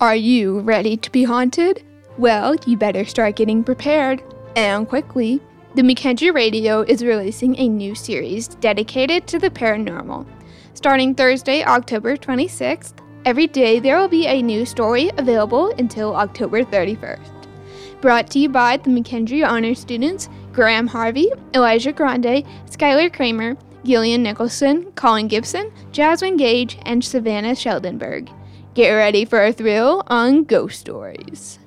Are you ready to be haunted? Well, you better start getting prepared and quickly. The Mackenzie Radio is releasing a new series dedicated to the paranormal. Starting Thursday, October 26th, every day there will be a new story available until October 31st. Brought to you by the Mackenzie Honor students Graham Harvey, Elijah Grande, Skylar Kramer, Gillian Nicholson, Colin Gibson, Jasmine Gage, and Savannah Sheldonberg. Get ready for a thrill on Ghost Stories.